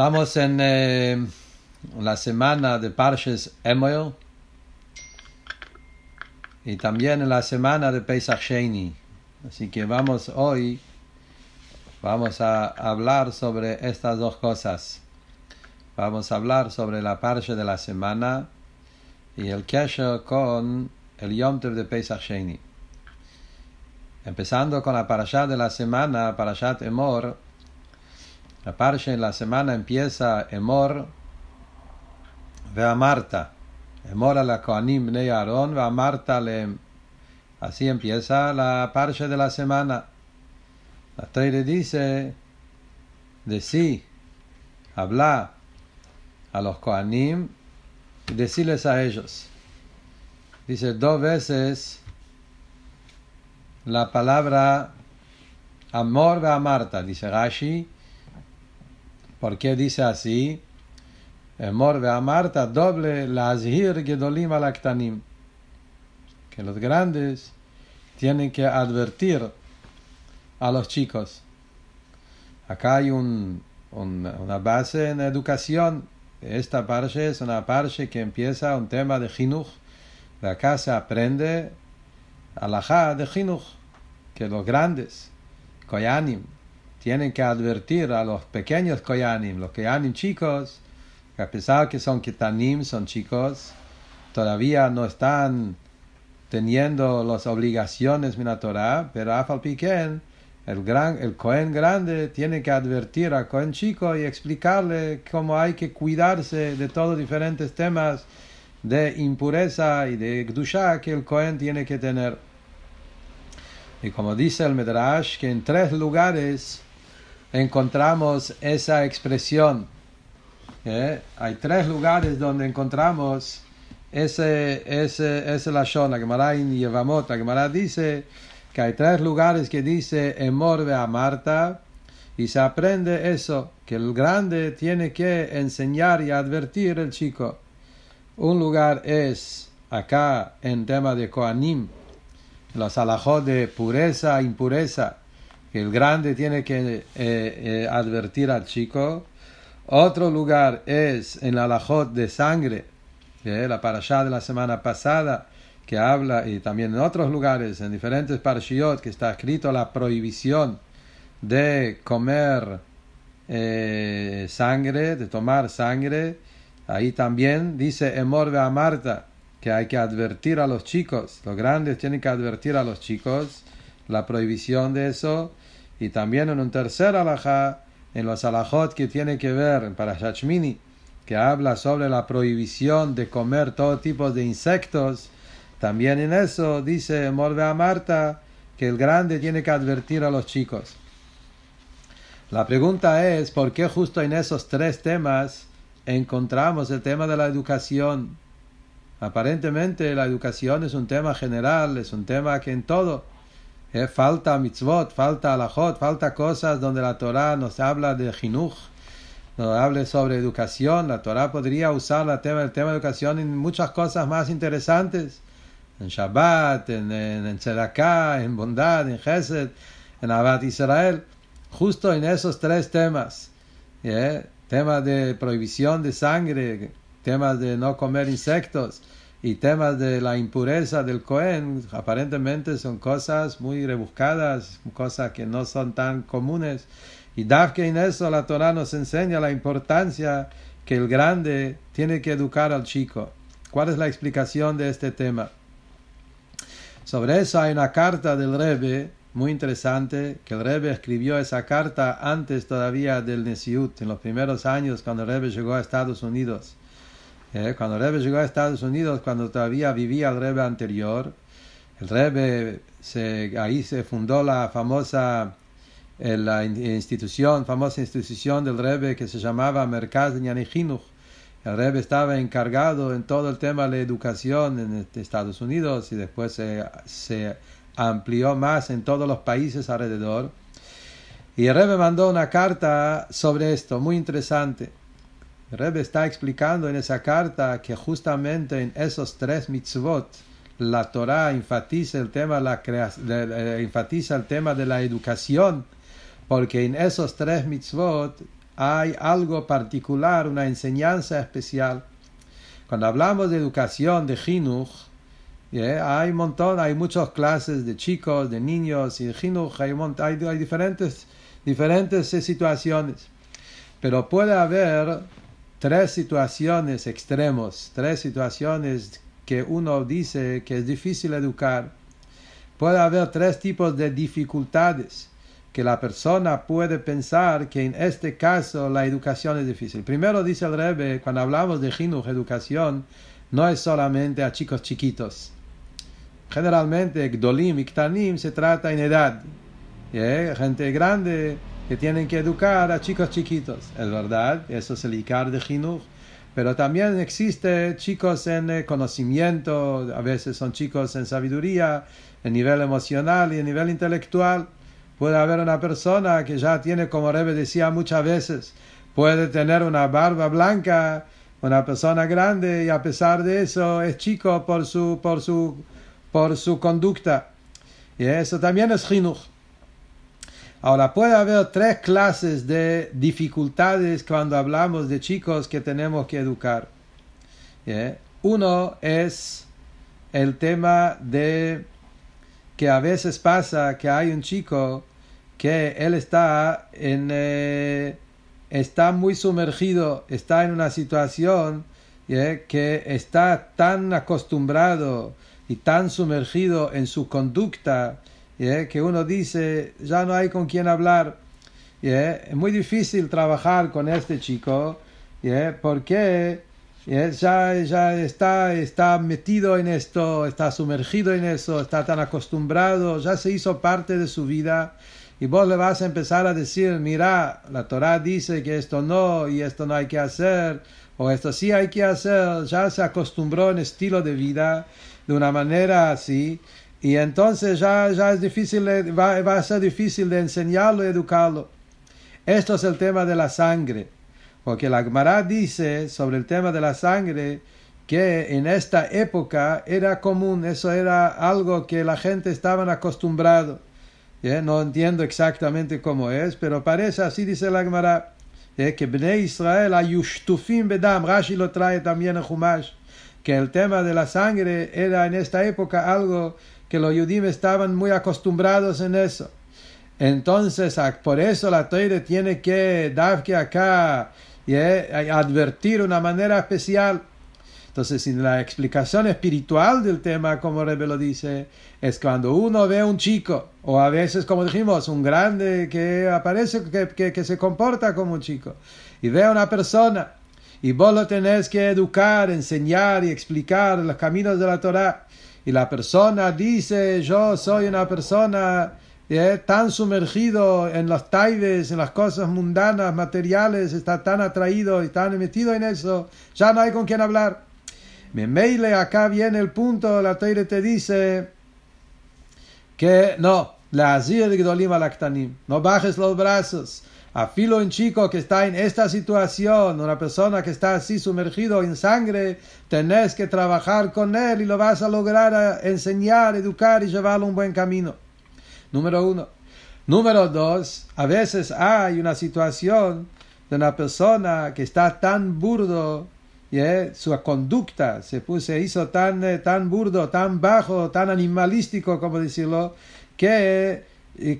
Estamos en eh, la semana de Parches Emoel y también en la semana de Pesach Sheni. Así que vamos hoy, vamos a hablar sobre estas dos cosas. Vamos a hablar sobre la Parche de la semana y el Kesher con el Yom Tov de Pesach Sheni. Empezando con la parashat de la semana, Parashat Emor, la parasha en la semana empieza Emor ve Marta. Emor a la Koanim Bnei Aaron ve Marta. Así empieza la parasha de la semana. La Teire dice de sí, habla a los Koanim y decirles a ellos. Dice dos veces la palabra amor a Marta, dice Rashi. ¿Por qué dice así? Amor a Marta, doble la azhir gedolim alaktanim. Que los grandes tienen que advertir a los chicos. Acá hay un, un, una base en educación. Esta parte es una parte que empieza un tema de jinuj. De acá se aprende alajá de jinuj, que los grandes, koyanim, tienen que advertir a los pequeños koyanim, los koyanim chicos, que a pesar que son ketanim, son chicos, todavía no están teniendo las obligaciones de la Torah, pero afal piquen, el gran, el Cohen grande tiene que advertir al Cohen chico y explicarle cómo hay que cuidarse de todos los diferentes temas de impureza y de Gdusha que el Cohen tiene que tener. Y como dice el Medrash, que en tres lugares encontramos esa expresión. ¿eh? Hay tres lugares donde encontramos ese, ese, ese lashon. La Gemara en Yevamot, la Gemara dice que hay tres lugares que dice Emor a Marta y se aprende eso, que el grande tiene que enseñar y advertir al chico. Un lugar es acá en tema de Koanim, los alajot de pureza, impureza, el grande tiene que eh, eh, advertir al chico. Otro lugar es en el alajot de sangre, la parashá de la semana pasada, que habla, y también en otros lugares, en diferentes parashiot, que está escrito la prohibición de comer eh, sangre, de tomar sangre. Ahí también dice Emor a Marta, que hay que advertir a los chicos, los grandes tienen que advertir a los chicos la prohibición de eso, y también en un tercer alajá, en los alajot que tiene que ver para Shachmini, que habla sobre la prohibición de comer todo tipo de insectos, también en eso dice Morbe Marta que el grande tiene que advertir a los chicos. La pregunta es, ¿por qué justo en esos tres temas encontramos el tema de la educación? Aparentemente la educación es un tema general, es un tema que en todo eh, falta mitzvot, falta alajot, falta cosas donde la Torah nos habla de jinuj, nos habla sobre educación. La Torah podría usar el tema, el tema de educación en muchas cosas más interesantes, en Shabbat, en, en, en en bondad, en Chesed, en Abad Israel, justo en esos tres temas. ¿eh? Temas de prohibición de sangre, temas de no comer insectos y temas de la impureza del Cohen, aparentemente son cosas muy rebuscadas, cosas que no son tan comunes. Y que en eso la Torah nos enseña la importancia que el grande tiene que educar al chico. ¿Cuál es la explicación de este tema? Sobre eso hay una carta del Rebbe muy interesante, que el Rebbe escribió esa carta antes todavía del Nesiut, en los primeros años cuando el Rebbe llegó a Estados Unidos. Eh, cuando el Rebbe llegó a Estados Unidos, cuando todavía vivía el Rebbe anterior, el Rebbe, ahí se fundó la famosa eh, la institución, famosa institución del Rebbe que se llamaba Merkaz Ñanijinuch. El Rebbe estaba encargado en todo el tema de la educación en Estados Unidos y después se, se amplió más en todos los países alrededor. Y el Rebbe mandó una carta sobre esto, muy interesante. Rebbe está explicando en esa carta que justamente en esos tres mitzvot la Torah enfatiza el tema, la enfatiza el tema de la educación, porque en esos tres mitzvot hay algo particular, una enseñanza especial. Cuando hablamos de educación, de Jinuch, hay un montón, hay muchas clases de chicos, de niños, y de hay, hay, hay diferentes, diferentes situaciones. Pero puede haber tres situaciones extremos, tres situaciones que uno dice que es difícil educar. Puede haber tres tipos de dificultades que la persona puede pensar que en este caso la educación es difícil. Primero dice el Rebbe, cuando hablamos de Jinuj, educación, no es solamente a chicos chiquitos. Generalmente, Gdolim y Ktanim se trata en edad. Gente grande que tienen que educar a chicos chiquitos. Es verdad, eso es el Icar de Jinuj. Pero también existe chicos en eh, conocimiento, a veces son chicos en sabiduría, en nivel emocional y en nivel intelectual. Puede haber una persona que ya tiene, como Rebe decía muchas veces, puede tener una barba blanca, una persona grande y a pesar de eso es chico por su, por su, por su conducta. Y eso también es jinuj. Ahora, puede haber tres clases de dificultades cuando hablamos de chicos que tenemos que educar. Uno es el tema de que a veces pasa que hay un chico que él está en eh, está muy sumergido, está en una situación que está tan acostumbrado y tan sumergido en su conducta que uno dice ya no hay con quien hablar. Es muy difícil trabajar con este chico porque ya, ya está, está metido en esto, está sumergido en eso, está tan acostumbrado, ya se hizo parte de su vida. Y vos le vas a empezar a decir, mira, la Torah dice que esto no y esto no hay que hacer, o esto sí hay que hacer, ya se acostumbró en estilo de vida de una manera así, y entonces ya, ya es difícil, va, va a ser difícil de enseñarlo y educarlo. Esto es el tema de la sangre, porque la Gemara dice sobre el tema de la sangre que en esta época era común, eso era algo que la gente estaba acostumbrado. No entiendo exactamente cómo es, pero parece así, dice la Gemara, que Bnei Israel ayushtufim bedam, Rashi lo trae también en Humash, que el tema de la sangre era en esta época algo que los judíos estaban muy acostumbrados en eso. Entonces, por eso la Torah tiene que dar que acá y advertir una manera especial entonces, en la explicación espiritual del tema, como Rebe lo dice, es cuando uno ve a un chico, o a veces, como dijimos, un grande que aparece, que, que, se comporta como un chico, y ve a una persona, y vos lo tenés que educar, enseñar y explicar los caminos de la Torah, y la persona dice, yo soy una persona eh, tan sumergido en los taibes, en las cosas mundanas, materiales, está tan atraído y tan metido en eso, ya no hay con quien hablar. Memeile, acá viene el punto, la Teire te dice que no, la azir de lactanim, no bajes los brazos. Afilo un chico que está en esta situación, una persona que está así sumergido en sangre, tenés que trabajar con él y lo vas a lograr enseñar, educar y llevarlo a un buen camino. Número uno. Número dos, a veces hay una situación de una persona que está tan burdo su conducta se, puso, hizo tan, eh, tan burdo, tan bajo, tan animalístico, como decirlo, que,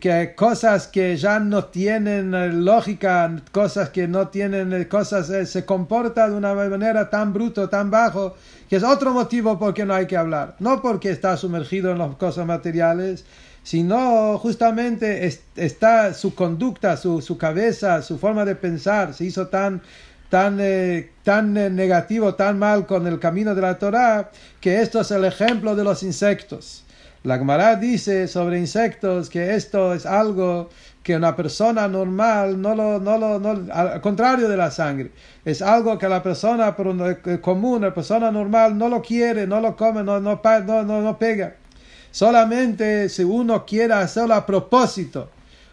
que cosas que ya no tienen eh, lógica, cosas que no tienen, eh, cosas se comporta de una manera tan bruto, tan bajo, que es otro motivo por qué no hay que hablar. No porque está sumergido en las cosas materiales, sino justamente está su conducta, su, su cabeza, su forma de pensar, se hizo tan tan, eh, tan eh, negativo, tan mal con el camino de la Torah, que esto es el ejemplo de los insectos. La Gemara dice sobre insectos que esto es algo que una persona normal no lo, no lo, no, al contrario de la sangre, es algo que la persona eh, común, la persona normal no lo quiere, no lo come, no, no, no, no pega. Solamente si uno quiere hacerlo a propósito,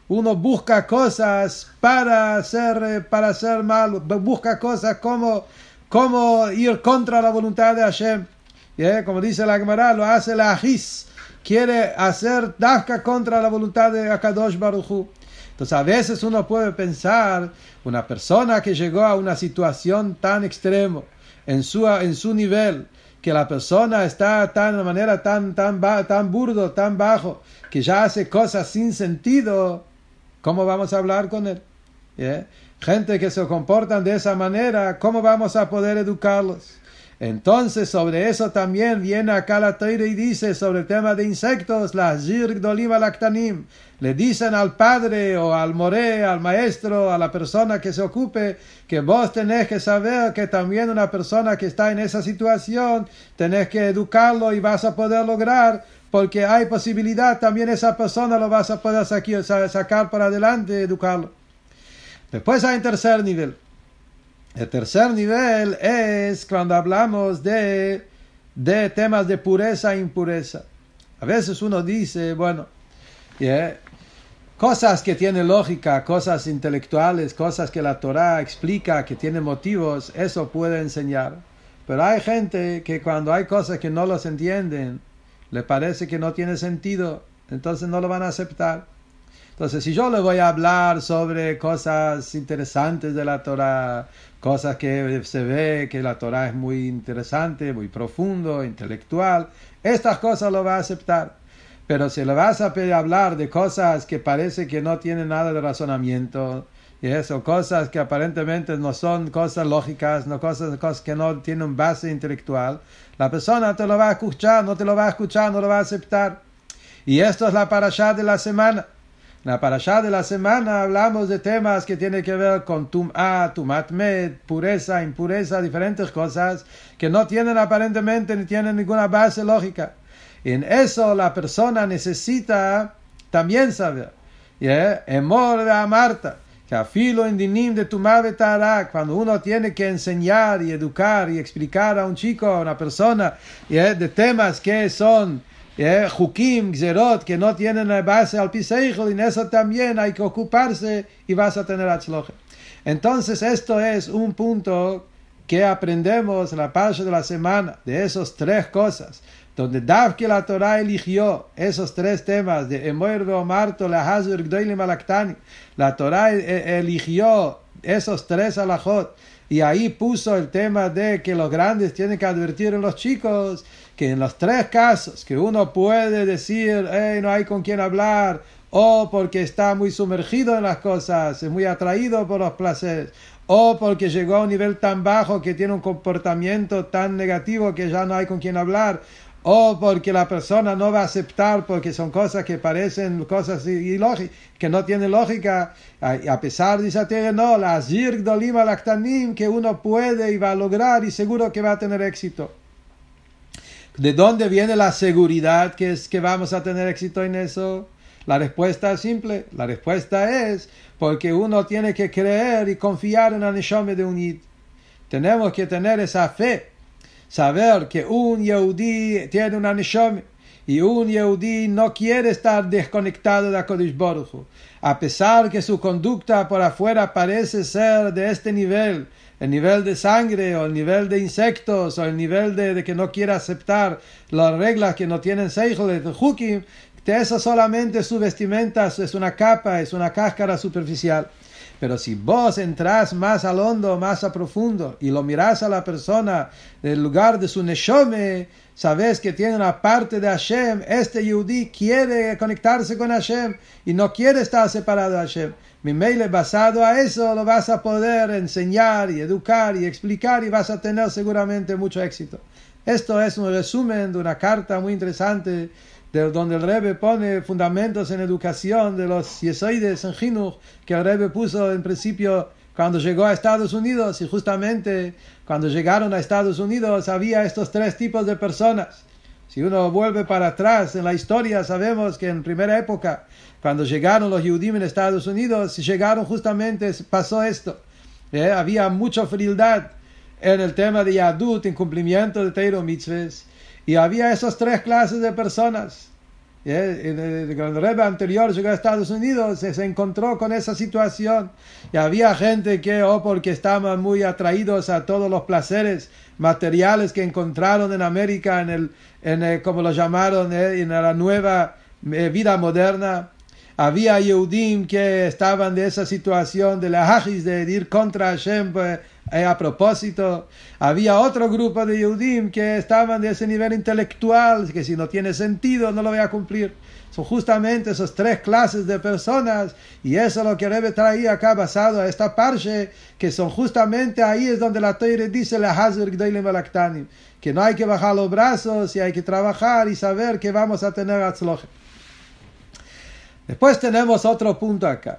uno busca cosas para hacer, eh, para hacer mal, busca cosas como, como ir contra la voluntad de Hashem. Como dice la Gemara, lo hace la Ajis, quiere hacer dafka contra la voluntad de Akadosh Baruchu. Entonces a veces uno puede pensar, una persona que llegó a una situación tan extrema en su, en su nivel, que la persona está tan de manera tan, tan, tan burdo, tan bajo, que ya hace cosas sin sentido, ¿cómo vamos a hablar con él? Gente que se comportan de esa manera, ¿cómo vamos a poder educarlos? Entonces, sobre eso también viene acá la Teire y dice sobre el tema de insectos, la Zirg Dolima Lactanim. Le dicen al padre o al more, al maestro, a la persona que se ocupe, que vos tenés que saber que también una persona que está en esa situación, tenés que educarlo y vas a poder lograr, porque hay posibilidad, también esa persona lo vas a poder sacar para adelante, educarlo. Después hay un tercer nivel. El tercer nivel es cuando hablamos de, de temas de pureza e impureza. A veces uno dice, bueno, cosas que tienen lógica, cosas intelectuales, cosas que la Torah explica, que tienen motivos, eso puede enseñar. Pero hay gente que cuando hay cosas que no los entienden, le parece que no tiene sentido, entonces no lo van a aceptar. Entonces, si yo le voy a hablar sobre cosas interesantes de la Torah, cosas que se ve que la Torah es muy interesante, muy profundo, intelectual, estas cosas lo va a aceptar. Pero si le vas a hablar de cosas que parece que no tienen nada de razonamiento, y eso, cosas que aparentemente no son cosas lógicas, no cosas, cosas que no tienen base intelectual, la persona te lo va a escuchar, no te lo va a escuchar, no lo va a aceptar. Y esto es la parashá de la semana. La parashá de la semana hablamos de temas que tienen que ver con tum'a, tumatmed, pureza, impureza, diferentes cosas que no tienen aparentemente ni tienen ninguna base lógica. Y en eso la persona necesita también saber. ¿yeah? Emor de Amarta, que afilo en dinim de tu cuando uno tiene que enseñar y educar y explicar a un chico, a una persona, ¿yeah? de temas que son Jukim, Gzerot, que no tienen base al piseijo, y en eso también hay que ocuparse y vas a tener atzloje. Entonces, esto es un punto que aprendemos en la parte de la semana, de esos tres cosas, donde que la Torah eligió esos tres temas de Emoer Marto, la Hazur Gdoilim Alaktani. La Torah e, eligió esos tres alajot y ahí puso el tema de que los grandes tienen que advertir a los chicos que en los tres casos que uno puede decir, hey, no hay con quién hablar, o porque está muy sumergido en las cosas, es muy atraído por los placeres, o porque llegó a un nivel tan bajo que tiene un comportamiento tan negativo que ya no hay con quién hablar, o porque la persona no va a aceptar porque son cosas que parecen cosas ilógicas, que no tienen lógica, a pesar de esa no, la zirg dolima lactanim que uno puede y va a lograr y seguro que va a tener éxito. ¿De dónde viene la seguridad que es que vamos a tener éxito en eso? La respuesta es simple. La respuesta es porque uno tiene que creer y confiar en la Neshome de un Tenemos que tener esa fe. Saber que un Yehudi tiene una Neshome y un Yehudi no quiere estar desconectado de Kodesh A pesar que su conducta por afuera parece ser de este nivel, el nivel de sangre o el nivel de insectos o el nivel de, que no quiere aceptar las reglas que no tienen seijo de Hukim, eso solamente su vestimenta es una capa, es una cáscara superficial. Pero si vos entras más al hondo, más a profundo, y lo mirás a la persona del lugar de su neshome, sabes que tiene una parte de Hashem, este Yehudi quiere conectarse con Hashem y no quiere estar separado de Hashem. Mi mail basado a eso lo vas a poder enseñar y educar y explicar y vas a tener seguramente mucho éxito. Esto es un resumen de una carta muy interesante de donde el Rebbe pone fundamentos en educación de los yesoides en Jinuch que el Rebbe puso en principio cuando llegó a Estados Unidos y justamente cuando llegaron a Estados Unidos había estos tres tipos de personas. Si uno vuelve para atrás en la historia, sabemos que en primera época cuando llegaron los Yehudim en Estados Unidos, llegaron justamente, pasó esto. ¿eh? Había mucha frialdad en el tema de Yadut, en cumplimiento de Teiro Mitzvahs, y había esas tres clases de personas. ¿eh? El Rebbe anterior llegó a Estados Unidos, se, encontró con esa situación. Y había gente que, o oh, porque estaban muy atraídos a todos los placeres materiales que encontraron en América, en el, en como lo llamaron, ¿eh? en la nueva vida moderna, Había Yehudim que estaban de esa situación de la hajis, de ir contra Hashem pues, eh, a propósito. Había otro grupo de Yehudim que estaban de ese nivel intelectual, que si no tiene sentido no lo voy a cumplir. Son justamente esas tres clases de personas y eso es lo que Rebe traía acá basado a esta parche, que son justamente ahí es donde la Torah dice la que no hay que bajar los brazos y hay que trabajar y saber que vamos a tener atzloje. Después tenemos otro punto acá.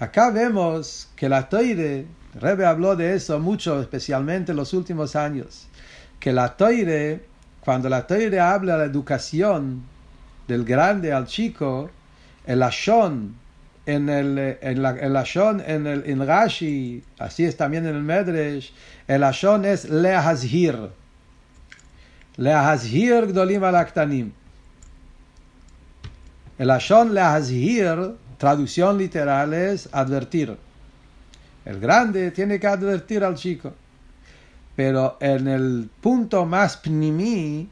Acá vemos que la Toire, Rebe habló de eso mucho, especialmente en los últimos años, que la Toire, cuando la Toire habla de la educación del grande al chico, el Ashon, en el, en la, el Ashon, en el en Rashi, así es también en el Medresh, el Ashon es Leahazhir. Leahazhir Gdolim Alaktanim. El Ashon Leahazhir, traducción literal es advertir. El grande tiene que advertir al chico. Pero en el punto más pnimi,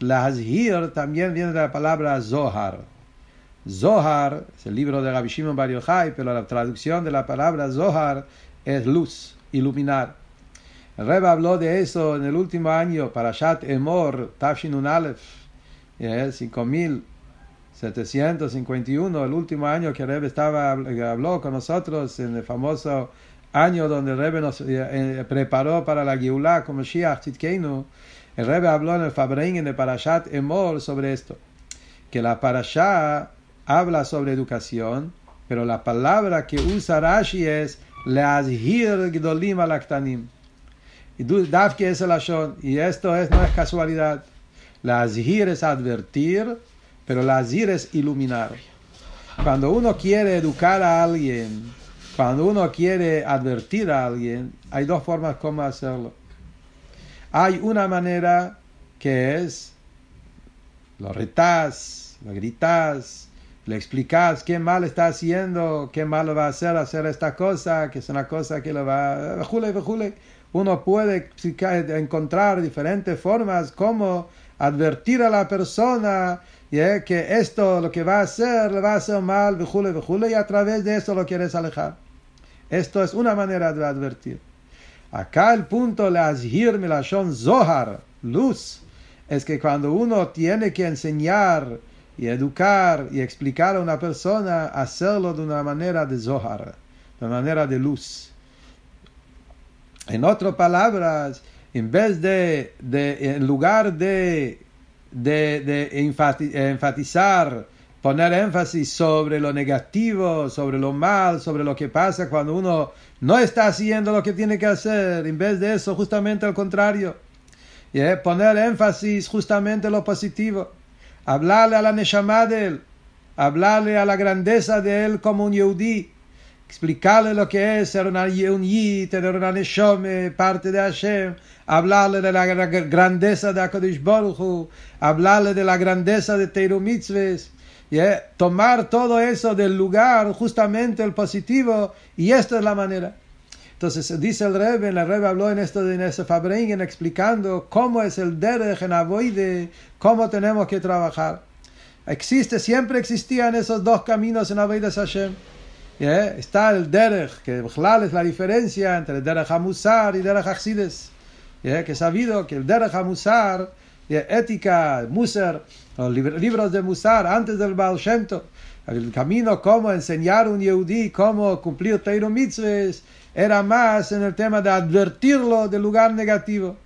Leahazhir también viene de la palabra Zohar. Zohar es el libro de Rabbi Shimon Bar Yochai, pero la traducción de la palabra Zohar es luz, iluminar. El Rebbe habló de eso en el último año, para Shat Emor, Tafshin Aleph, 5751, el último año que Rebbe estaba, habló con nosotros en el famoso año donde Rebbe nos eh, preparó para la Geulah como Shiach Tzidkeinu, el Rebbe habló en el Fabrein en el Parashat Emor sobre esto, que la Parashá habla sobre educación, pero la palabra que usa Rashi es Leazhir Gdolim Alaktanim. Y Dafke es el Ashon. Y esto es, no es casualidad. La azhir es advertir, pero la azhir es iluminar. Cuando uno quiere educar a alguien, cuando uno quiere advertir a alguien, hay dos formas como hacerlo. Hay una manera que es, lo retas, lo gritas, le explicas qué mal está haciendo, qué mal va a hacer hacer esta cosa, que es una cosa que lo va a uno puede encontrar diferentes formas como advertir a la persona que esto lo que va a hacer le va a hacer mal, y a través de eso lo quieres alejar. Esto es una manera de advertir. Acá el punto, la azhir milashon zohar, luz, es que cuando uno tiene que enseñar y educar y explicar a una persona, hacerlo de una manera de zohar, de una manera de luz. En otras palabras, en vez de, de en lugar de, de, de enfatizar, poner énfasis sobre lo negativo, sobre lo mal, sobre lo que pasa cuando uno no está haciendo lo que tiene que hacer, en vez de eso, justamente al contrario, poner énfasis justamente en lo positivo, hablarle a la Neshama de él, hablarle a la grandeza de él como un Yehudi, explicarle lo que es ser una, un yid, tener una neshome, parte de Hashem, hablarle de la grandeza de Akadosh Baruch Hu, hablarle de la grandeza de Teiru Mitzvahs, tomar todo eso del lugar, justamente el positivo, y esta es la manera. Entonces dice el Rebbe, el Rebbe habló en esto de ese Fabringen explicando cómo es el derech en Avoide, cómo tenemos que trabajar. Existe, siempre existían esos dos caminos en Avoide Hashem. Está el derech, que es la diferencia entre el derech hamusar y derech haxides. Que he sabido que el derech hamusar, ética, musar, libros de musar antes del Baal Shem el camino cómo enseñar a un yehudí cómo cumplir Teiro Mitzvahs, era más en el tema de advertirlo del lugar negativo.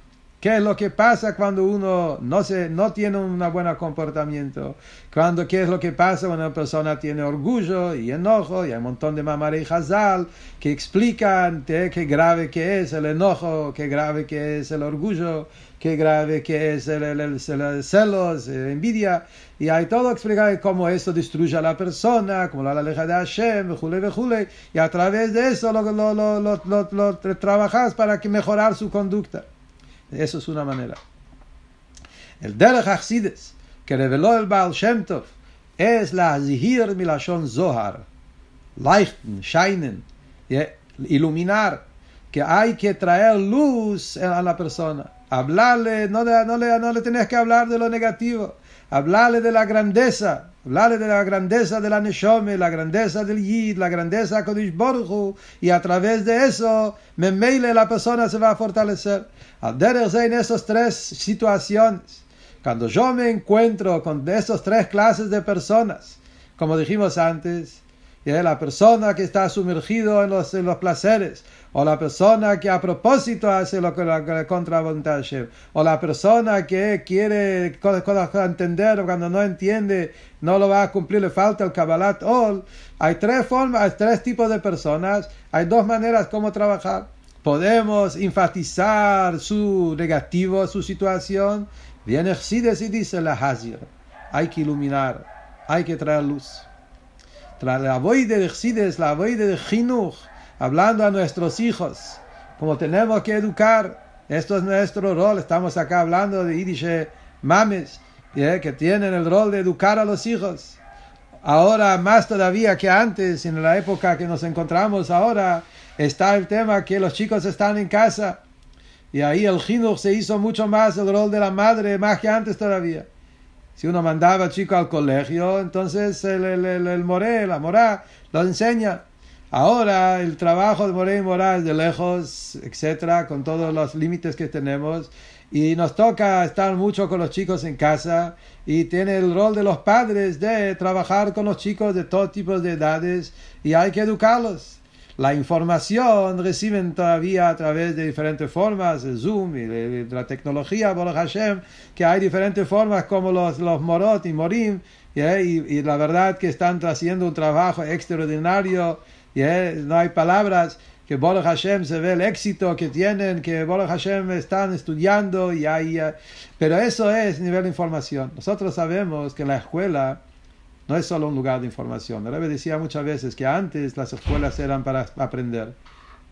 ¿Qué es lo que pasa cuando uno no, se, no tiene un buen comportamiento? Cuando, ¿Qué es lo que pasa cuando una persona tiene orgullo y enojo? Y hay un montón de mamare y hazal que explican qué grave que es el enojo, qué grave que es el orgullo, qué grave que es el, el, celos, la envidia. Y hay todo explicado cómo eso destruye a la persona, cómo la aleja de Hashem, y a través de eso lo, lo, lo, lo trabajas para que mejorar su conducta. Eso es una manera. El Derech Achsides, que reveló el Baal Shem Tov, es la Zihir Milashon Zohar. Leichten, scheinen, iluminar, que hay que traer luz a la persona. Hablarle, no, no, le, no le tienes que hablar de lo negativo. hablarle de la grandeza, hablarle de la grandeza de la Neshome, la grandeza del Yid, la grandeza de Kodesh Borju, y a través de eso, memeile la persona se va a fortalecer. Al en esas tres situaciones, cuando yo me encuentro con esas tres clases de personas, como dijimos antes, la persona que está sumergido en los, placeres, o la persona que a propósito hace lo que la contra voluntad o la persona que quiere entender cuando no entiende no lo va a cumplir, le falta el Kabbalat Ol. Hay tres formas, hay tres tipos de personas, hay dos maneras como trabajar. Podemos enfatizar su negativo, su situación. Viene Sides y dice la Hazir. Hay que iluminar, hay que traer luz. La voy de Sides, la voy de Jinuch hablando a nuestros hijos, como tenemos que educar. Esto es nuestro rol. Estamos acá hablando de Yiddish mames, que tienen el rol de educar a los hijos. Ahora, más todavía que antes, en la época que nos encontramos ahora, está el tema que los chicos están en casa. Y ahí el jinuch se hizo mucho más el rol de la madre, más que antes todavía. Si uno mandaba al chico al colegio, entonces el, el, el, el moré, la morá, lo enseña. Ahora el trabajo de Morey Moral de lejos, etcétera, con todos los límites que tenemos, y nos toca estar mucho con los chicos en casa, y tiene el rol de los padres de trabajar con los chicos de todo tipo de edades, y hay que educarlos. La información reciben todavía a través de diferentes formas, el Zoom y la tecnología, Baruch Hashem, que hay diferentes formas como los, los morot y morim, y, y la verdad que están haciendo un trabajo extraordinario no hay palabras que Baruch Hashem se ve el éxito que tienen, que Baruch Hashem están estudiando y hay, eh, pero eso es nivel de información. Nosotros sabemos que la escuela no es solo un lugar de información. El Rebbe decía muchas veces que antes las escuelas eran para aprender,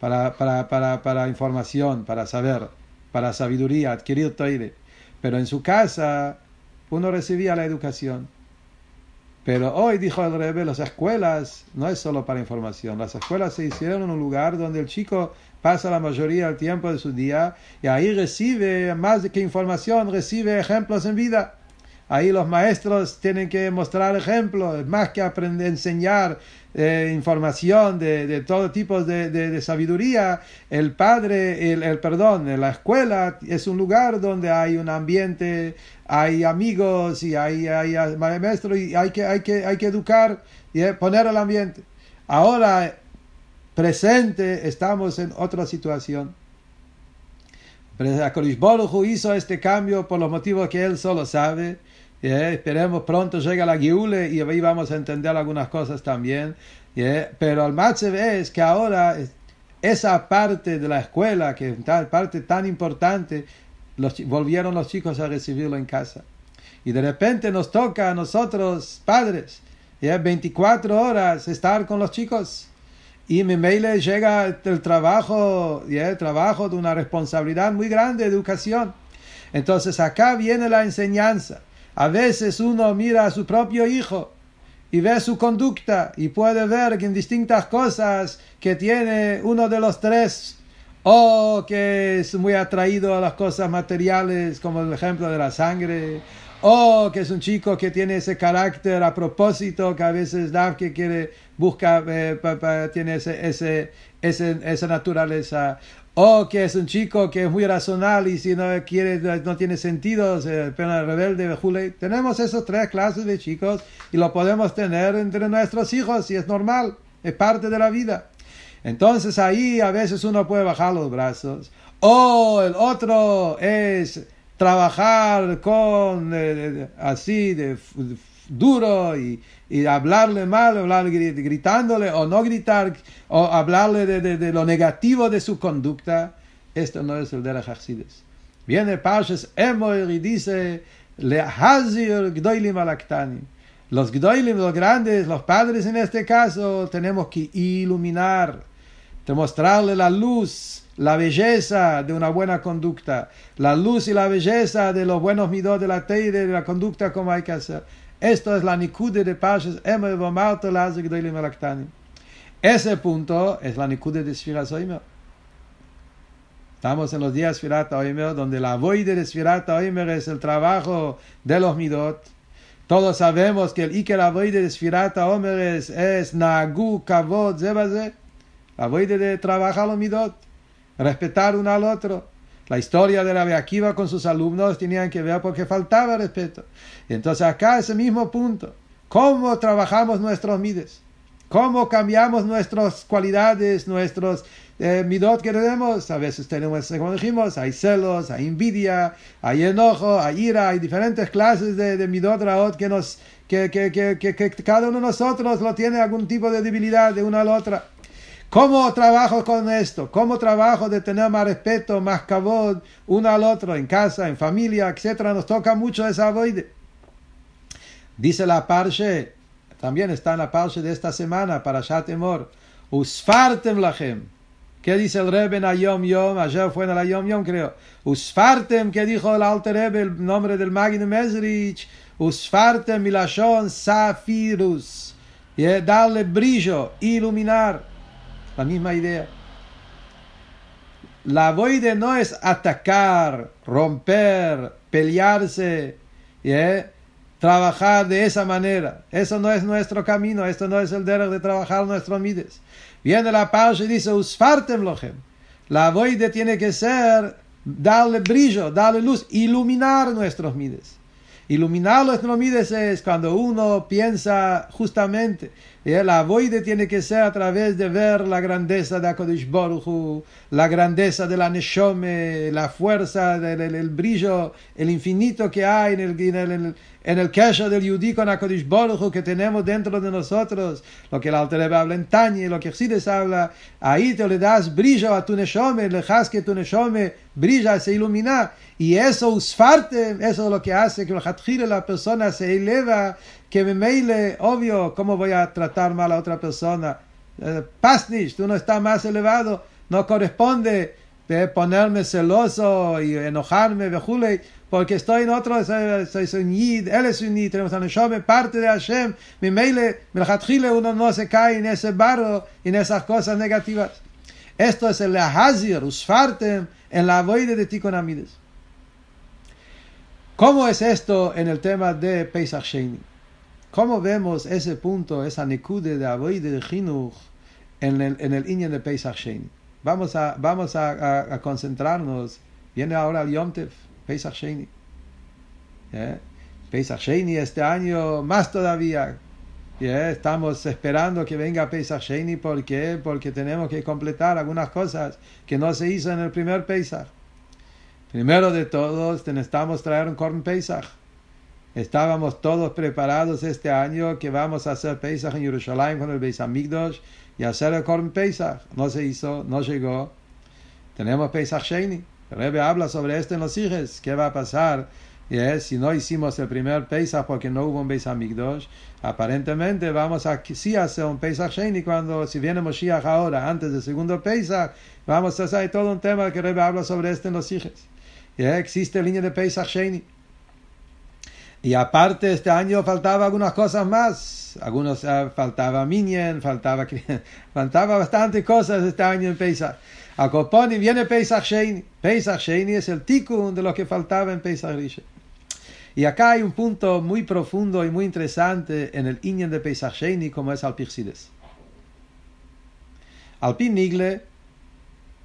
para, para, para, para información, para saber, para sabiduría, adquirir toire. Pero en su casa uno recibía la educación. Pero hoy, dijo el Rebbe, las escuelas no es solo para información. Las escuelas se hicieron en un lugar donde el chico pasa la mayoría del tiempo de su día y ahí recibe, más que información, recibe ejemplos en vida. Ahí los maestros tienen que mostrar ejemplos, más que aprender, enseñar eh, información de, de, todo tipo de, de, sabiduría. El padre, el, el, perdón, la escuela es un lugar donde hay un ambiente, hay amigos y hay, hay, maestros y hay que, hay que, hay que educar y eh, poner el ambiente. Ahora, presente, estamos en otra situación. Akolish hizo este cambio por los motivos que él solo sabe esperemos pronto llegue la Giule y ahí vamos a entender algunas cosas también. Pero al más es que ahora esa parte de la escuela, que es parte tan importante, los, volvieron los chicos a recibirlo en casa. Y de repente nos toca a nosotros, padres, 24 horas estar con los chicos. Y mi mail llega el trabajo, el trabajo de una responsabilidad muy grande de educación. Entonces acá viene la enseñanza. A veces uno mira a su propio hijo y ve su conducta y puede ver que en distintas cosas que tiene uno de los tres o que es muy atraído a las cosas materiales como el ejemplo de la sangre o que es un chico que tiene ese carácter a propósito que a veces da que quiere busca eh, tiene ese, ese, ese, esa naturaleza o que es un chico que es muy racional y si no quiere, no tiene sentido, se pena rebelde, tenemos esas tres clases de chicos y lo podemos tener entre nuestros hijos y es normal, es parte de la vida. Entonces ahí a veces uno puede bajar los brazos. O el otro es trabajar con así duro y, y hablarle mal, hablarle gritándole o no gritar, o hablarle de, de, lo negativo de su conducta, esto no es el de la Hasidis. Viene Parshas Emoir y dice, le hazir gdoilim alaktani. Los gdoilim, los grandes, los padres en este caso, tenemos que iluminar, demostrarle la luz, la belleza de una buena conducta, la luz y la belleza de los buenos midos de la teide, de la conducta como hay que hacer. Esto es la nikude de Pashas Emer Vomarto Lazer Gdoilim Alaktanim. Ese punto es la nikude de Sfirat Oimer. Estamos en los días Sfirat Oimer, donde la voide de Sfirat Oimer es el trabajo de los midot, Todos sabemos que el Iker Avoide de Sfirata Omer es, es Nagu, Kavod, Zebaze. Avoide de trabajar los midot, respetar uno al otro. La historia de la Akiva con sus alumnos tenían que ver porque faltaba respeto. Y entonces acá ese mismo punto. ¿Cómo trabajamos nuestros mides? ¿Cómo cambiamos nuestras cualidades, nuestros eh, midot que tenemos? A veces tenemos, como dijimos, hay celos, hay envidia, hay enojo, hay ira, hay diferentes clases de, de midot raot que, nos, que, que, cada uno de nosotros lo tiene algún tipo de debilidad de una a la otra. ¿Cómo trabajo con esto? ¿Cómo trabajo de tener más respeto, más cabod uno al otro, en casa, en familia, etcétera? Nos toca mucho esa voide. Dice la Parche, también está en la pausa de esta semana para Shatemor. Usfartem lachem. ¿Qué dice el Rebbe en Ayom Yom? Ayer fue en el Ayom Yom, creo. Usfartem, que dijo el Alter Rebbe, el nombre del Magid Mesrich. Usfartem milashon safirus. Y darle brillo, iluminar. La misma idea. La voide no es atacar, romper, pelearse. ¿yeah? trabajar de esa manera. Eso no es nuestro camino, esto no es el deber de trabajar nuestros mides. Viene la pausa y dice, usfartem lochem. La voide tiene que ser darle brillo, darle luz, iluminar nuestros mides. Iluminar nuestros mides es cuando uno piensa justamente la voide tiene que ser a través de ver la grandeza de Akodesh Baruch la grandeza de la Neshome, la fuerza, el, brillo, el infinito que hay en el, en el, en el kesha del Yudí con Akodesh Baruch que tenemos dentro de nosotros, lo que el Alter habla en Tanya, lo que Chsides habla, ahí te le das brillo a tu Neshome, le que tu Neshome brilla, se ilumina, y eso usfarte, eso es lo que hace que la persona se eleva que me meile, obvio, ¿cómo voy a tratar mal a otra persona? Eh, Pasnish, tú no estás más elevado, no corresponde ponerme celoso y enojarme, porque estoy en otro, soy, soy, un yid, él es un yid, tenemos a Neshome, parte de Hashem, mi meile, uno no se cae en ese barro, en esas cosas negativas. Esto es el hazir, usfartem, en la voide de Tikonamides. ¿Cómo es esto en el tema de Pesach Sheni? ¿Cómo vemos ese punto, esa nekude de avoide de Chinuch en el, en de Pesach Sheni? Vamos a, vamos a, concentrarnos. Viene ahora el Yom Tev, Pesach. ¿Eh? Este año más todavía. ¿Eh? Estamos esperando que venga Pesach Sheni. Porque tenemos que completar algunas cosas que no se hizo en el primer Pesach. Primero de todos, necesitamos traer un Korn Pesach. Estábamos todos preparados este año que vamos a hacer Pesach en Jerusalén con el Beis Amigdosh y hacer el Korn Pesach. No se hizo, no llegó. Tenemos Pesach Sheni. El habla sobre esto en los hijos. ¿Qué va a pasar? Y es, si no hicimos el primer Pesach porque no hubo un Beis Amigdosh, aparentemente vamos a sí hacer un Pesach Sheni cuando, si viene Moshiach ahora, antes del segundo Pesach, vamos a hacer todo un tema que el habla sobre esto en los hijos. Y existe línea de Pesach Sheni. Y aparte, este año faltaba algunas cosas más. Algunos uh, faltaba Minyan, faltaba, faltaba bastante cosas este año en Pesach. A Coponi viene Pesach Sheini. Pesach Sheini es el tikkun de lo que faltaba en Pesach Rishon. Y acá hay un punto muy profundo y muy interesante en el Inyan de Pesach Sheini, como es Alpixides. Alpin Nigle,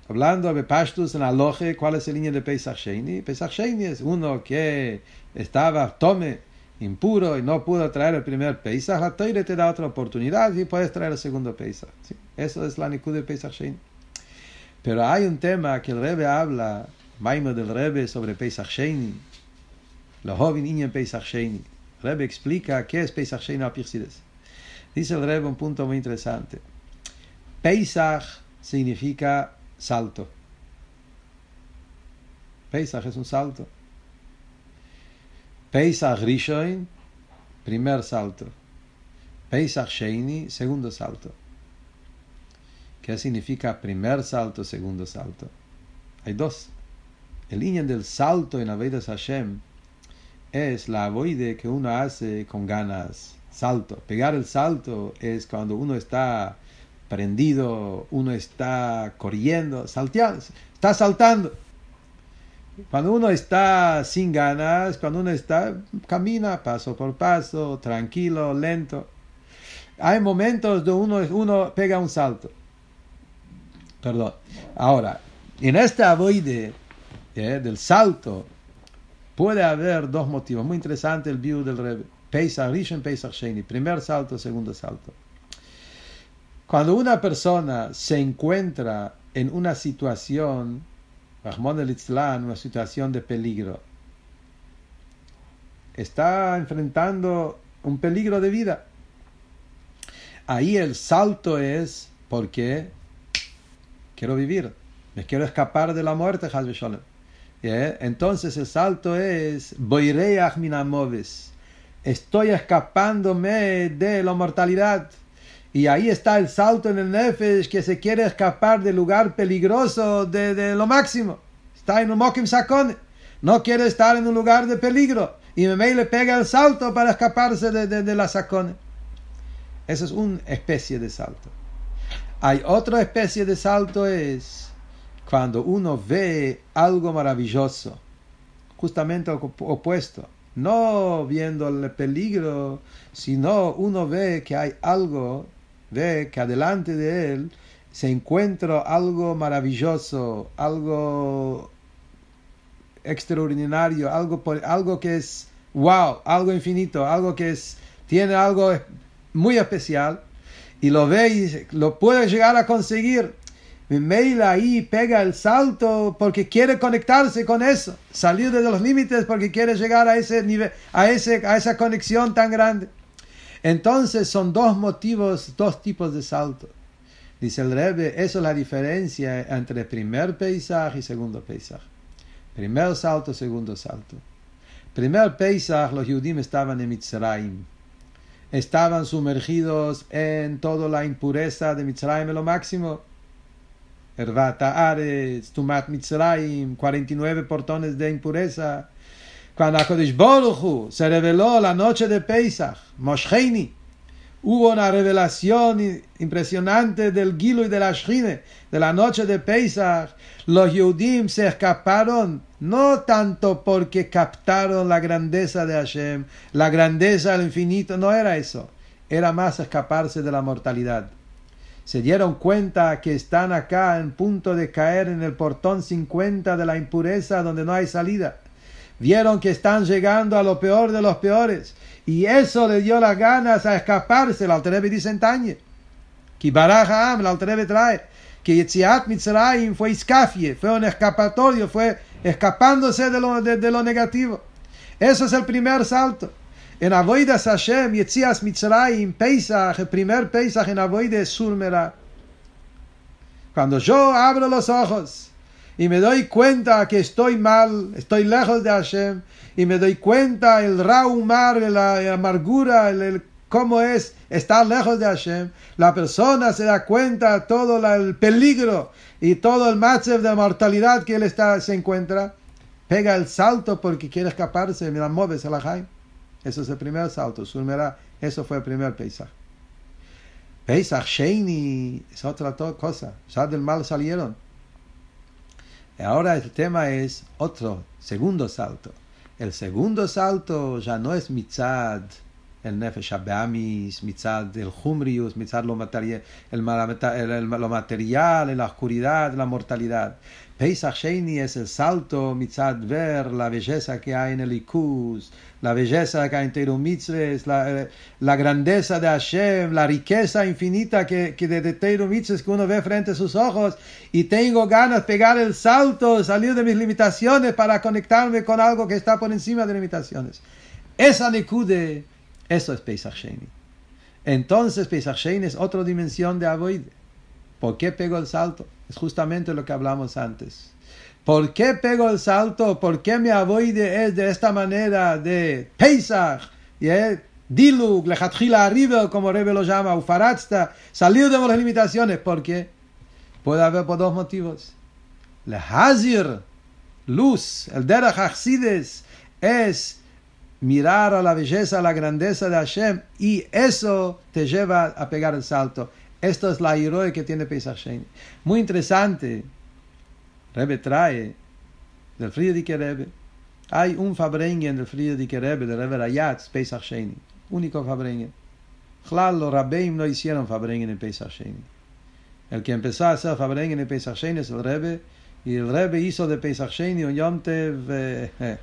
hablando de Pashtus en Aloje, ¿cuál es el Inyan de Pesach Sheini? Pesach Sheini es uno que estaba tome impuro y no pudo traer el primer Pesach, la Toire te da otra oportunidad y puedes traer el segundo Pesach. ¿sí? Eso es la Nikud de Pesach Shein. Pero hay un tema que el Rebbe habla, Maimo del Rebbe, sobre Pesach Sheini. Lo joven niño en Pesach Sheini. El Rebbe explica qué es Pesach Sheini a Pirsides. Dice el Rebbe un punto muy interesante. Pesach significa salto. Pesach es un salto. Pesach Rishon, primer salto. Pesach Sheini, segundo salto. ¿Qué significa primer salto, segundo salto? Hay dos. El línea del salto en Avedas Hashem es la avoide que uno hace con ganas. Salto. Pegar el salto es cuando uno está prendido, uno está corriendo, salteando, está saltando. Cuando uno está sin ganas, cuando uno está, camina paso por paso, tranquilo, lento. Hay momentos donde uno, uno pega un salto. Perdón. Ahora, en este avoide eh, del salto, puede haber dos motivos. Muy interesante el view del Rebbe. Pesach Rishon, Pesach Sheni. Primer salto, segundo salto. Cuando una persona se encuentra en una situación, una situación de peligro, está enfrentando un peligro de vida. Ahí el salto es porque quiero vivir, me quiero escapar de la muerte, Entonces el salto es Boireach minamoves. Estoy escapándome de la mortalidad. Y ahí está el salto en el Nefesh que se quiere escapar del lugar peligroso de, lo máximo. Está en un Mokim Sakone. No quiere estar en un lugar de peligro. Y me le pega el salto para escaparse de, de la Sakone. Esa es una especie de salto. Hay otra especie de salto es cuando uno ve algo maravilloso, justamente opuesto, no viendo el peligro, sino uno ve que hay algo ve que adelante de él se encuentra algo maravilloso, algo extraordinario, algo, algo que es wow, algo infinito, algo que es, tiene algo muy especial y lo ve y lo puede llegar a conseguir. Mail ahí pega el salto porque quiere conectarse con eso, salir de los límites porque quiere llegar a ese nivel, a, ese, a esa conexión tan grande. Entonces son dos motivos, dos tipos de salto. Dice el Rebbe, eso es la diferencia entre primer paisaje y segundo paisaje. Primer salto, segundo salto. Primer paisaje, los judíos estaban en Mitzrayim. Estaban sumergidos en toda la impureza de Mitzrayim lo máximo. Hervata Ares, Tumat Mitzrayim, 49 portones de impureza. Cuando Akodish Boruchu se reveló la noche de Pesach, Moshheini, hubo una revelación impresionante del Gilo y de la Shine, de la noche de Pesach. Los Yehudim se escaparon no tanto porque captaron la grandeza de Hashem, la grandeza del infinito, no era eso, era más escaparse de la mortalidad. Se dieron cuenta que están acá en punto de caer en el portón 50 de la impureza donde no hay salida vieron que están llegando a lo peor de los peores. Y eso le dio las ganas a escaparse. El Alterebe dice Tañe. Que Barajam, el Alterebe trae. Que Yetziat Mitzrayim fue iscafie, fue un escapatorio, fue escapándose de lo, de, lo negativo. Eso es el primer salto. En Avoidas Hashem, Yetzias Mitzrayim, Pesach, el primer Pesach en Avoides Surmera. Cuando yo abro los ojos y me doy cuenta que estoy mal, estoy lejos de Hashem, y me doy cuenta el raumar, la, amargura, el, cómo es estar lejos de Hashem, la persona se da cuenta todo el peligro y todo el matzev de mortalidad que él está, se encuentra, pega el salto porque quiere escaparse, mira, mueves la Jaime. Eso es el primer salto, eso fue el primer paisaje. Pesach Sheini es otra cosa, ya del mal salieron. Ahora el tema es otro, segundo salto. El segundo salto ya no es mitzad, el nefesh abamis, mitzad el humrius, mitzad lo material, el, lo material, en la oscuridad, la mortalidad. Pesach Sheni es el salto mitzad ver la belleza que hay en el Ikus, la belleza que hay en Teiru la, la, grandeza de Hashem, la riqueza infinita que, que de, de Teiru que uno ve frente a sus ojos y tengo ganas de pegar el salto, salir de mis limitaciones para conectarme con algo que está por encima de limitaciones. Esa Nekude, eso es Pesach Sheni. Entonces Pesach Sheni es otra dimensión de Avoid. ¿Por qué pego el salto? Es justamente lo que hablamos antes. ¿Por qué pego el salto? ¿Por qué me avoide es de esta manera de Pesach? y Dilug, lejatjila arriba, como Rebe lo llama, Ufaratzta, salir de las limitaciones. ¿Por qué? Puede haber por dos motivos. Lehazir, luz, el derech achsides, es mirar a la belleza, a la grandeza de Hashem, y eso te lleva a pegar el salto. Esto es la heroe que tiene Pesach Sheni. Muy interesante. Rebe trae del Friedrich Rebbe. Hay un Fabrengen del Friedrich Rebbe, del Rebbe Rayatz, Pesach Sheni. Único Fabrengen. Claro, los Rabbeim no hicieron Fabrengen en Pesach Sheni. El que empezó a hacer Fabrengen en Pesach Sheni es el Rebbe, y el Rebbe hizo de Pesach Sheni un Yontev, eh,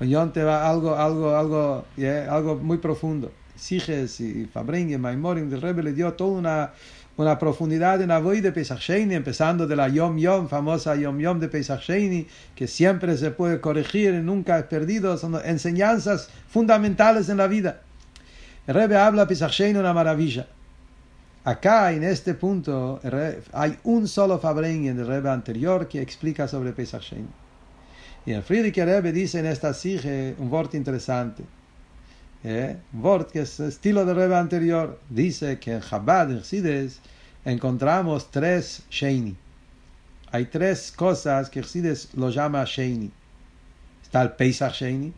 un Yontev algo, algo, algo, yeah, algo muy profundo. Siges y Fabrengen, Maimorim, el Rebbe le dio toda una una profundidad en Avoy de Pesach empezando de la Yom Yom, famosa Yom Yom de Pesach que siempre se puede corregir y nunca es perdido, son enseñanzas fundamentales en la vida. El Rebbe habla Pesach Sheni una maravilla. Acá, en este punto, hay un solo Fabrengen del Rebbe anterior que explica sobre Pesach. Y el Friedrich Rebbe dice en esta sige un wort interesante. ¿Eh? un wort que es estilo del Rebbe anterior. Dice que en Chabad, en Chsides, encontramos tres Sheini. Hay tres cosas que Chsides lo llama Sheini. Está el Pesach Sheini.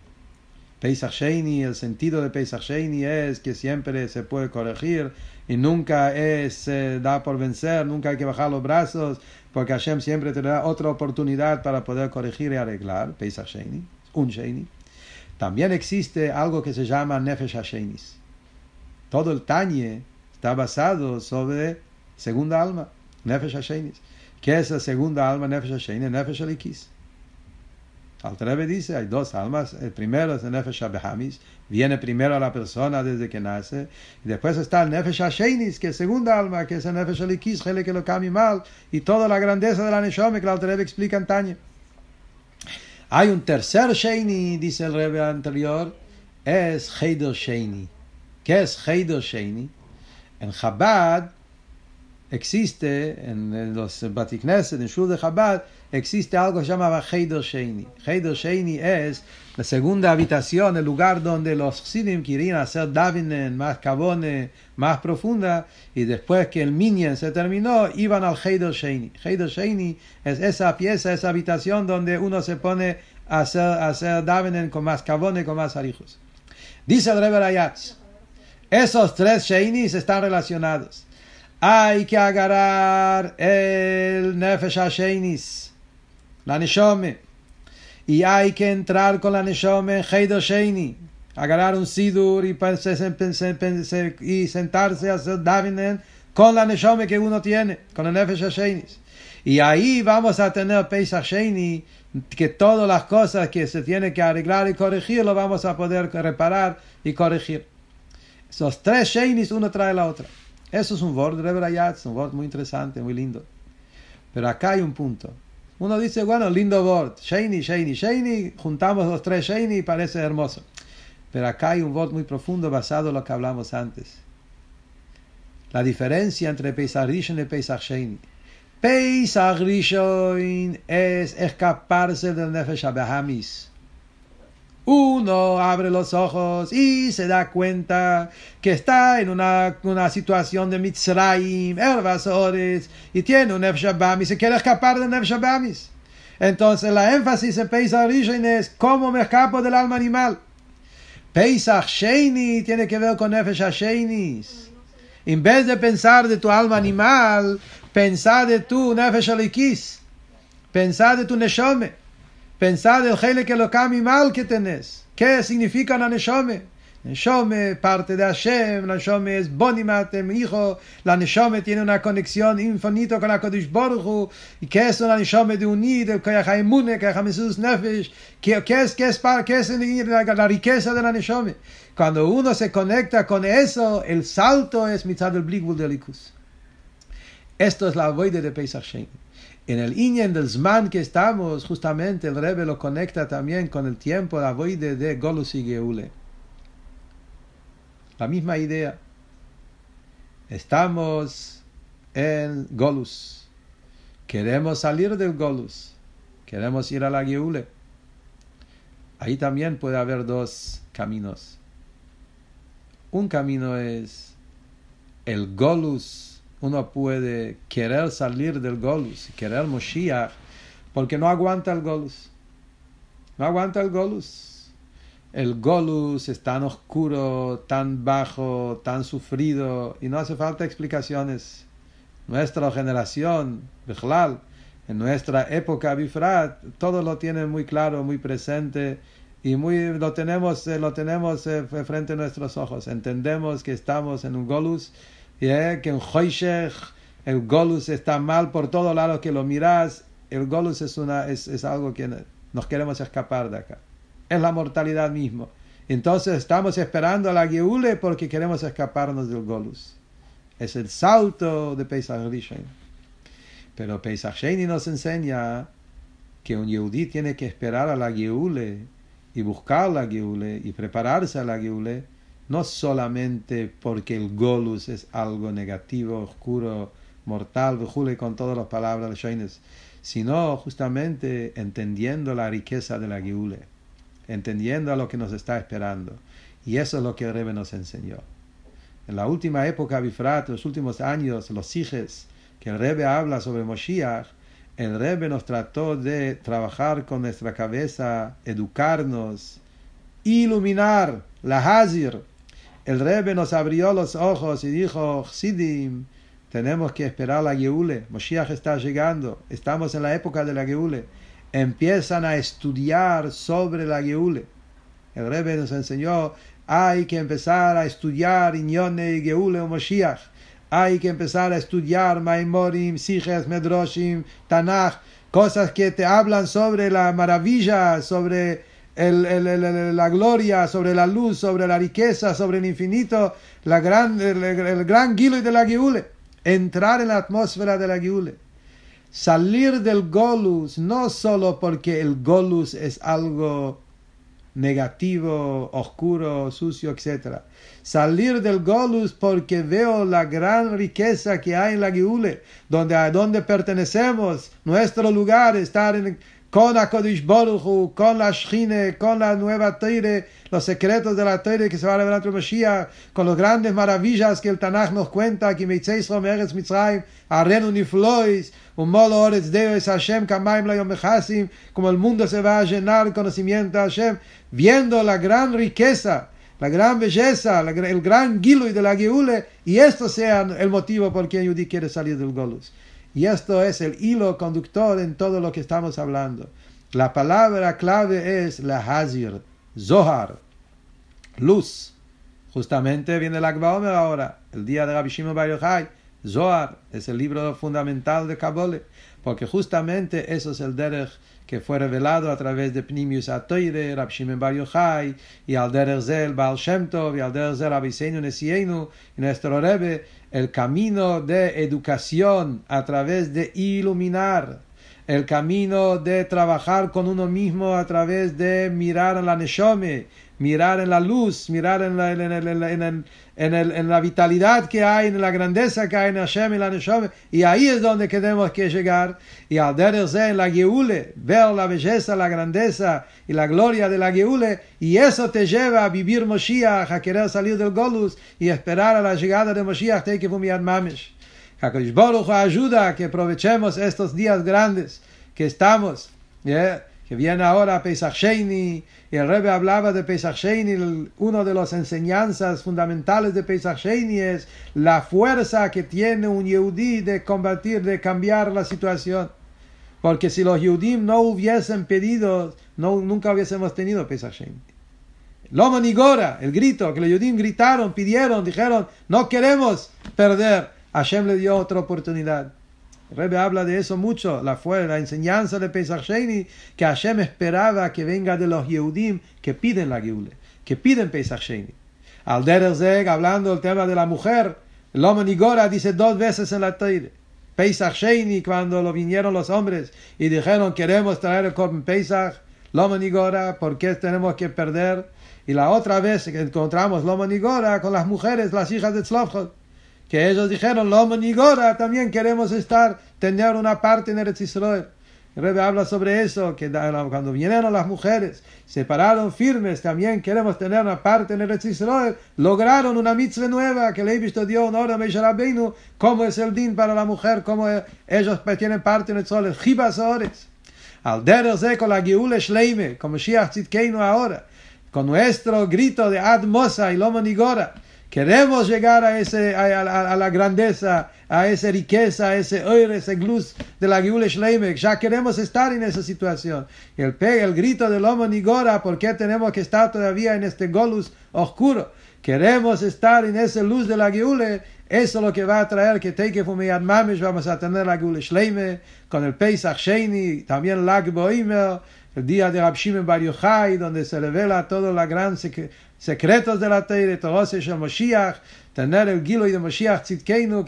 Pesach Sheini, el sentido de Pesach Sheini es que siempre se puede corregir y nunca es eh, da por vencer, nunca hay que bajar los brazos, porque Hashem siempre te da otra oportunidad para poder corregir y arreglar. Pesach Sheini, un Sheini. También existe algo que se llama Nefesh Hashenis. Todo el Tanye está basado sobre segunda alma, Nefesh Hashenis. ¿Qué es la segunda alma, Nefesh Hashenis? Nefesh Alikis. Altrebe dice, hay dos almas. El primero es el Nefesh Abehamis, viene primero a la persona desde que nace. Y después está el Nefesh Hashenis, que es segunda alma, que es el Nefesh Alikis, que lo cambie mal. Y toda la grandeza de la Neshome que la Altrebe explica en Tanye. Hay un tercer Sheini, dice el Rebbe anterior, es Heider Sheini. ¿Qué es Heider Sheini? En Chabad existe, en los Batikneset, en Shul de Chabad, existe algo que se llama Heider Sheini. Heider Sheini es la segunda habitación, el lugar donde los Chassidim querían hacer Davinen más cabone, más profunda, y después que el Minyan se terminó, iban al Heider Sheini. Heider Sheini es esa pieza, esa habitación donde uno se pone a hacer, a hacer Davinen con más cabone, con más arijos. Dice el Rebbe Rayatz, esos tres Sheinis están relacionados. Hay que agarrar el Nefesh HaSheinis, la Neshome, y hay que entrar con la Neshome en Heido Sheini, agarrar un Sidur y, y sentarse a hacer Davinen con la Neshome que uno tiene, con el Nefesh HaSheinis. Y ahí vamos a tener Pesach Sheini, que todas las cosas que se tienen que arreglar y corregir, lo vamos a poder reparar y corregir. Esos tres Sheinis, uno trae la otra. Eso es un word de un word muy interesante, muy lindo. Pero acá hay un punto. Uno dice, bueno, lindo word, Sheini, Sheini, Sheini, juntamos los tres Sheini y parece hermoso. Pero acá hay un word muy profundo basado en lo que hablamos antes. La diferencia entre Pesach Rishon y Pesach Sheini. Pesach Rishon es escaparse del Nefesh Abahamis. Uno abre los ojos y se da cuenta que está en una, una situación de Mitzrayim, Ervasores, y tiene un Nefesh Abahamis, se quiere escapar del Nefesh Abahamis. Entonces la énfasis en Pesach Rishon es cómo me escapo del alma animal. Pesach Sheini tiene que ver con Nefesh Sheinis. En vez de pensar de tu alma animal, pensar de tu Nefesh Alikis. Pensar de tu Neshome. Pensar del Hele que lo cambie mal que tenés. ¿Qué significa la Neshome? Neshome, parte de Hashem, la Neshome es Bonimatem, hijo. La Neshome tiene una conexión infinita con la Kodesh Baruch ¿Y qué es una Neshome de unir, de Koyachaimune, Koyachamesus Nefesh? ¿Qué, qué es, qué es, qué es la, la, riqueza de la Neshome? Cuando uno se conecta con eso, el salto es mitad del Blikbul de Likus. Esto es la voide de Pesach. En el Inyan del Zman que estamos, justamente el Rebbe lo conecta también con el tiempo, la voide de Golus y Geule. La misma idea. Estamos en Golus. Queremos salir del Golus. Queremos ir a la Geule. Ahí también puede haber dos caminos. Un camino es el Golus uno puede querer salir del Golus, querer Moshiach, porque no aguanta el Golus. No aguanta el Golus. El Golus es tan oscuro, tan bajo, tan sufrido, y no hace falta explicaciones. Nuestra generación, Bechlal, en nuestra época bifrat, todo lo tienen muy claro, muy presente y muy lo tenemos eh, lo tenemos eh, frente a nuestros ojos. Entendemos que estamos en un golus, que en Hoishech el golus está mal por todos lados que lo miras. El golus es una es, es algo que nos queremos escapar de acá. Es la mortalidad mismo. Entonces estamos esperando a la Geule porque queremos escaparnos del golus. Es el salto de Pesach. Pero Pesach Sheni nos enseña que un Yehudí tiene que esperar a la Geule y buscar la Geule y prepararse a la Geule, no solamente porque el Golus es algo negativo, oscuro, mortal, con todas las palabras Sheines, sino justamente entendiendo la riqueza de la Geule, entendiendo a lo que nos está esperando. Y eso es lo que el Rebbe nos enseñó. En la última época, Bifrat, los últimos años, los hijes, que el Rebbe habla sobre Moshiach, el Rebbe nos trató de trabajar con nuestra cabeza, educarnos, iluminar, la Hazir. El Rebbe nos abrió los ojos y dijo, Sidim, tenemos que esperar la Geule, Moshiach está llegando, estamos en la época de la Geule. Empiezan a estudiar sobre la Geule. El Rebbe nos enseñó, hay que empezar a estudiar Inyone y Geule o Moshiach hay que empezar a estudiar Maimorim, Siges, Medroshim, Tanakh, cosas que te hablan sobre la maravilla, sobre la gloria, sobre la luz, sobre la riqueza, sobre el infinito, la gran, el, gran Gilo de la Giule. Entrar en la atmósfera de la Giule. Salir del Golus, no solo porque el Golus es algo negativo, oscuro, sucio, etc. Salir del Golus porque veo la gran riqueza que hay en la Giule, donde a donde pertenecemos, nuestro lugar, estar en, con la Kodesh Boruchu, con la Shchine, con la nueva Teire, los secretos de la Teire que se va a revelar entre Mashiach, con las grandes maravillas que el Tanakh nos cuenta, que Meitzeis Rom Eretz Mitzrayim, Arenu Niflois, Umolo Oretz Deus Hashem, Kamaim La Yom como el mundo se va a llenar conocimiento de Hashem, viendo la gran riqueza, la gran belleza, el gran Gilui de la Geule, y esto sea el motivo por qué Yudí quiere salir del Golus. Y esto es el hilo conductor en todo lo que estamos hablando. La palabra clave es la Hazir, Zohar, luz. Justamente viene el Akba ahora, el día de Rabbi Shimon Bar Yochai. Zohar es el libro fundamental de Kabbalah, porque justamente eso es el derech que fue revelado a través de Pnimius Atoire, Rabbi Shimon Bar Yochai, y al derech zel Baal Shem Tov, y al derech zel Rabbi Seinu Nesienu, y nuestro Rebbe, el camino de educación a través de iluminar, el camino de trabajar con uno mismo a través de mirar en la Neshome, mirar en la luz, mirar en la, en, la vitalidad que hay, en la grandeza que hay en Hashem y la Neshome, y ahí es donde tenemos que llegar, y al en la Geule, ver la belleza, la grandeza y la gloria de la Geule, y eso te lleva a vivir Moshiach, a querer salir del Golus y esperar a la llegada de Moshiach, te que Mamish. HaKadosh Baruch ayuda a que aprovechemos estos días grandes que estamos, que viene ahora Pesach el Rebbe hablaba de Pesach una de las enseñanzas fundamentales de Pesach es la fuerza que tiene un Yehudi de combatir, de cambiar la situación. Porque si los Yehudim no hubiesen pedido, nunca hubiésemos tenido Pesach Sheni. Loma Nigora, el grito, que los Yehudim gritaron, pidieron, dijeron, no queremos perder. Hashem le dio otra oportunidad. El habla de eso mucho, la, fue, la enseñanza de Pesach Sheni, que Hashem esperaba que venga de los Yehudim que piden la Geule, que piden Pesach Sheni. Al hablando del tema de la mujer, hombre Nigora dice dos veces en la Teire. Pesach Sheni, cuando lo vinieron los hombres y dijeron queremos traer el Korban Pesach, Loma Nigora, ¿por qué tenemos que perder? Y la otra vez encontramos Loma Nigora con las mujeres, las hijas de Tzlofchot que ellos dijeron, Lomo Nigora, también queremos estar, tener una parte en Eretz Israel. El Rebbe habla sobre eso, que cuando vinieron las mujeres, se pararon firmes, también queremos tener una parte en Eretz Israel, lograron una mitzvah nueva que le visto Dios en hora de cómo es el din para la mujer, cómo ellos tienen parte en el sol, Ores. Al derze con la Geule Shleime, como Shiach Tzidkeinu ahora, con nuestro grito de Ad Mosa y Lomo Nigora, Queremos llegar a, ese, a, a, a, la grandeza, a esa riqueza, a ese oir, ese glus de la Geule Shleimek. Ya queremos estar en esa situación. El, el grito del Lomo Nigora, ¿por qué tenemos que estar todavía en este golus oscuro? Queremos estar en esa luz de la Geule. Eso es lo que va a traer que Teike Fumiyad Mamish. Vamos a tener la Geule Shleime con el Pesach Sheini, también Lag Boimer, el día de Rabshim Bar Yochai, donde se revela todo la gran secretos de la Teire, Torose Shel Moshiach, tener el Gilo de Moshiach Tzidkeinu,